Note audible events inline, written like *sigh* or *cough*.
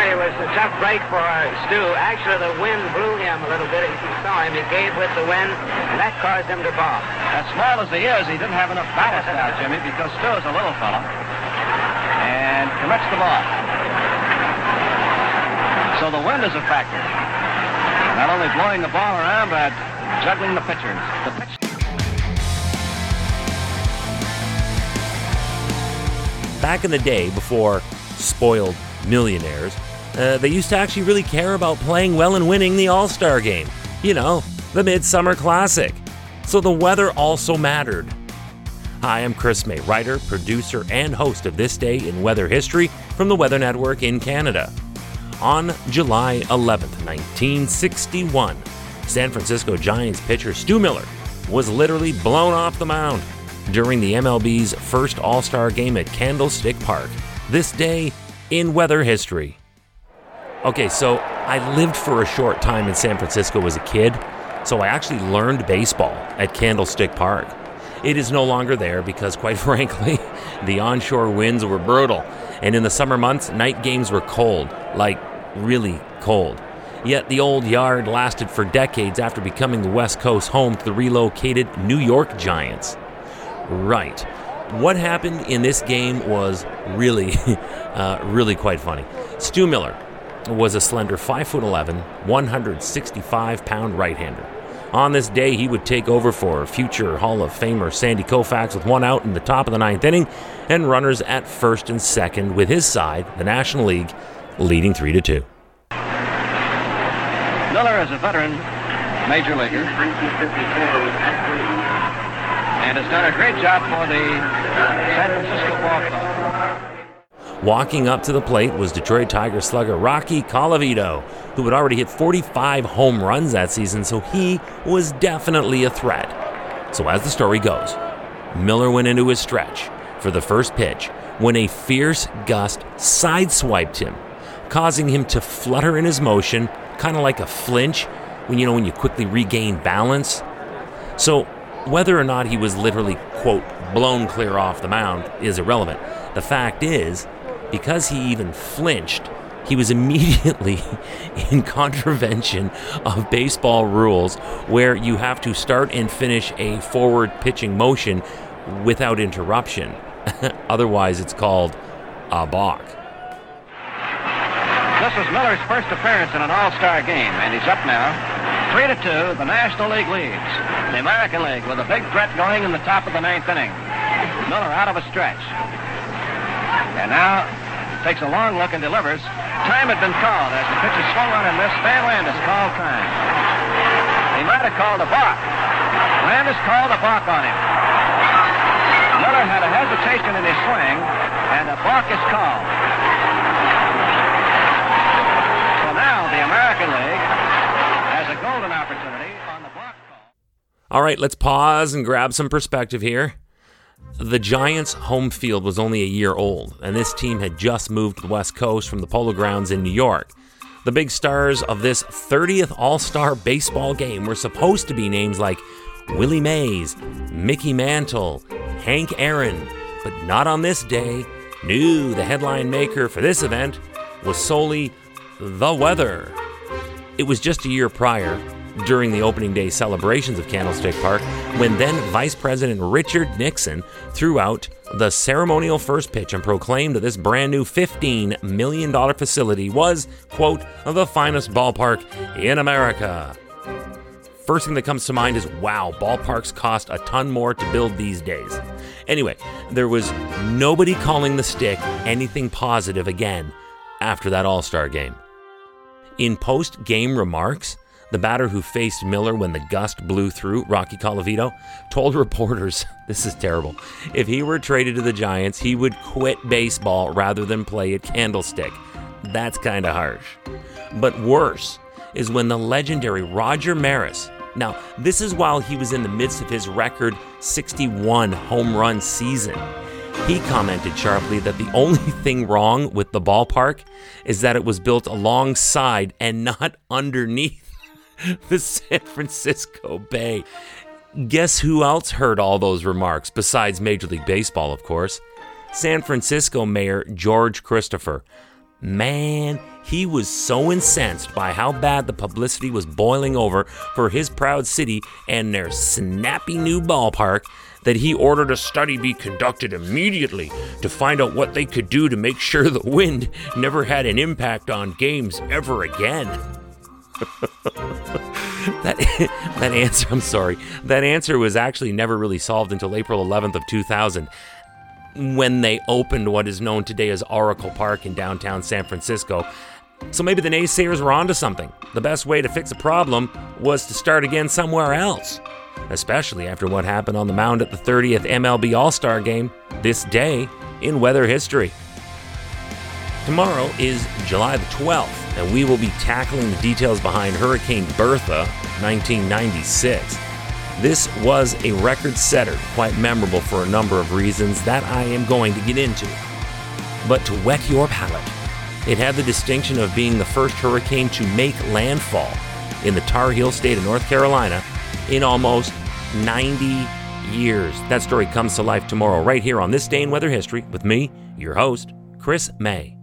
Sorry, it was a tough break for Stu. Actually, the wind blew him a little bit. If you saw him, he gave with the wind, and that caused him to balk. As small as he is, he didn't have enough ballast now, Jimmy, because Stu is a little fella. And commits the ball. So the wind is a factor. Not only blowing the ball around, but juggling the pitchers. The pitch- Back in the day, before spoiled millionaires, uh, they used to actually really care about playing well and winning the All Star game. You know, the Midsummer Classic. So the weather also mattered. Hi, I'm Chris May, writer, producer, and host of This Day in Weather History from the Weather Network in Canada. On July 11th, 1961, San Francisco Giants pitcher Stu Miller was literally blown off the mound during the MLB's first All Star game at Candlestick Park. This day in weather history. Okay, so I lived for a short time in San Francisco as a kid, so I actually learned baseball at Candlestick Park. It is no longer there because, quite *laughs* frankly, the onshore winds were brutal, and in the summer months, night games were cold, like really cold. Yet the old yard lasted for decades after becoming the West Coast home to the relocated New York Giants. Right. What happened in this game was really, *laughs* uh, really quite funny. Stu Miller was a slender 5'11, 165 pound right hander. On this day, he would take over for future Hall of Famer Sandy Koufax with one out in the top of the ninth inning and runners at first and second with his side, the National League, leading 3 to 2. Miller is a veteran major leaguer and has done a great job for the San Francisco Ball Club. Walking up to the plate was Detroit Tiger slugger Rocky Colavito, who had already hit 45 home runs that season, so he was definitely a threat. So, as the story goes, Miller went into his stretch for the first pitch when a fierce gust sideswiped him, causing him to flutter in his motion, kind of like a flinch when you know when you quickly regain balance. So, whether or not he was literally, quote, blown clear off the mound is irrelevant. The fact is, because he even flinched, he was *laughs* immediately in contravention of baseball rules where you have to start and finish a forward pitching motion without interruption. *laughs* Otherwise, it's called a balk. This was Miller's first appearance in an All-Star game, and he's up now. Three to two, the National League leads. The American League with a big threat going in the top of the ninth inning. Miller out of a stretch. And now takes a long look and delivers. Time had been called as the pitch is swung on and missed. Stan Landes called time. He might have called a balk. Landes called a balk on him. Miller had a hesitation in his swing, and a balk is called. So now the American League has a golden opportunity on the balk call. All right, let's pause and grab some perspective here. The Giants' home field was only a year old, and this team had just moved to the West Coast from the Polo Grounds in New York. The big stars of this 30th All Star baseball game were supposed to be names like Willie Mays, Mickey Mantle, Hank Aaron, but not on this day. No, the headline maker for this event was solely the weather. It was just a year prior, during the opening day celebrations of Candlestick Park, when then Vice President Richard Nixon threw out the ceremonial first pitch and proclaimed that this brand new $15 million facility was, quote, the finest ballpark in America. First thing that comes to mind is wow, ballparks cost a ton more to build these days. Anyway, there was nobody calling the stick anything positive again after that All Star game. In post game remarks, the batter who faced Miller when the gust blew through, Rocky Colavito, told reporters, *laughs* this is terrible, if he were traded to the Giants, he would quit baseball rather than play at Candlestick. That's kind of harsh. But worse is when the legendary Roger Maris, now, this is while he was in the midst of his record 61 home run season. He commented sharply that the only *laughs* thing wrong with the ballpark is that it was built alongside and not *laughs* underneath *laughs* the San Francisco Bay. Guess who else heard all those remarks besides Major League Baseball, of course? San Francisco Mayor George Christopher. Man, he was so incensed by how bad the publicity was boiling over for his proud city and their snappy new ballpark that he ordered a study be conducted immediately to find out what they could do to make sure the wind never had an impact on games ever again. *laughs* *laughs* that *laughs* that answer, I'm sorry. That answer was actually never really solved until April 11th of 2000 when they opened what is known today as Oracle Park in downtown San Francisco. So maybe the naysayers were onto something. The best way to fix a problem was to start again somewhere else, especially after what happened on the mound at the 30th MLB All Star game this day in weather history. Tomorrow is July the 12th, and we will be tackling the details behind Hurricane Bertha 1996. This was a record setter, quite memorable for a number of reasons that I am going to get into. But to whet your palate, it had the distinction of being the first hurricane to make landfall in the Tar Heel state of North Carolina in almost 90 years. That story comes to life tomorrow, right here on This Day in Weather History, with me, your host, Chris May.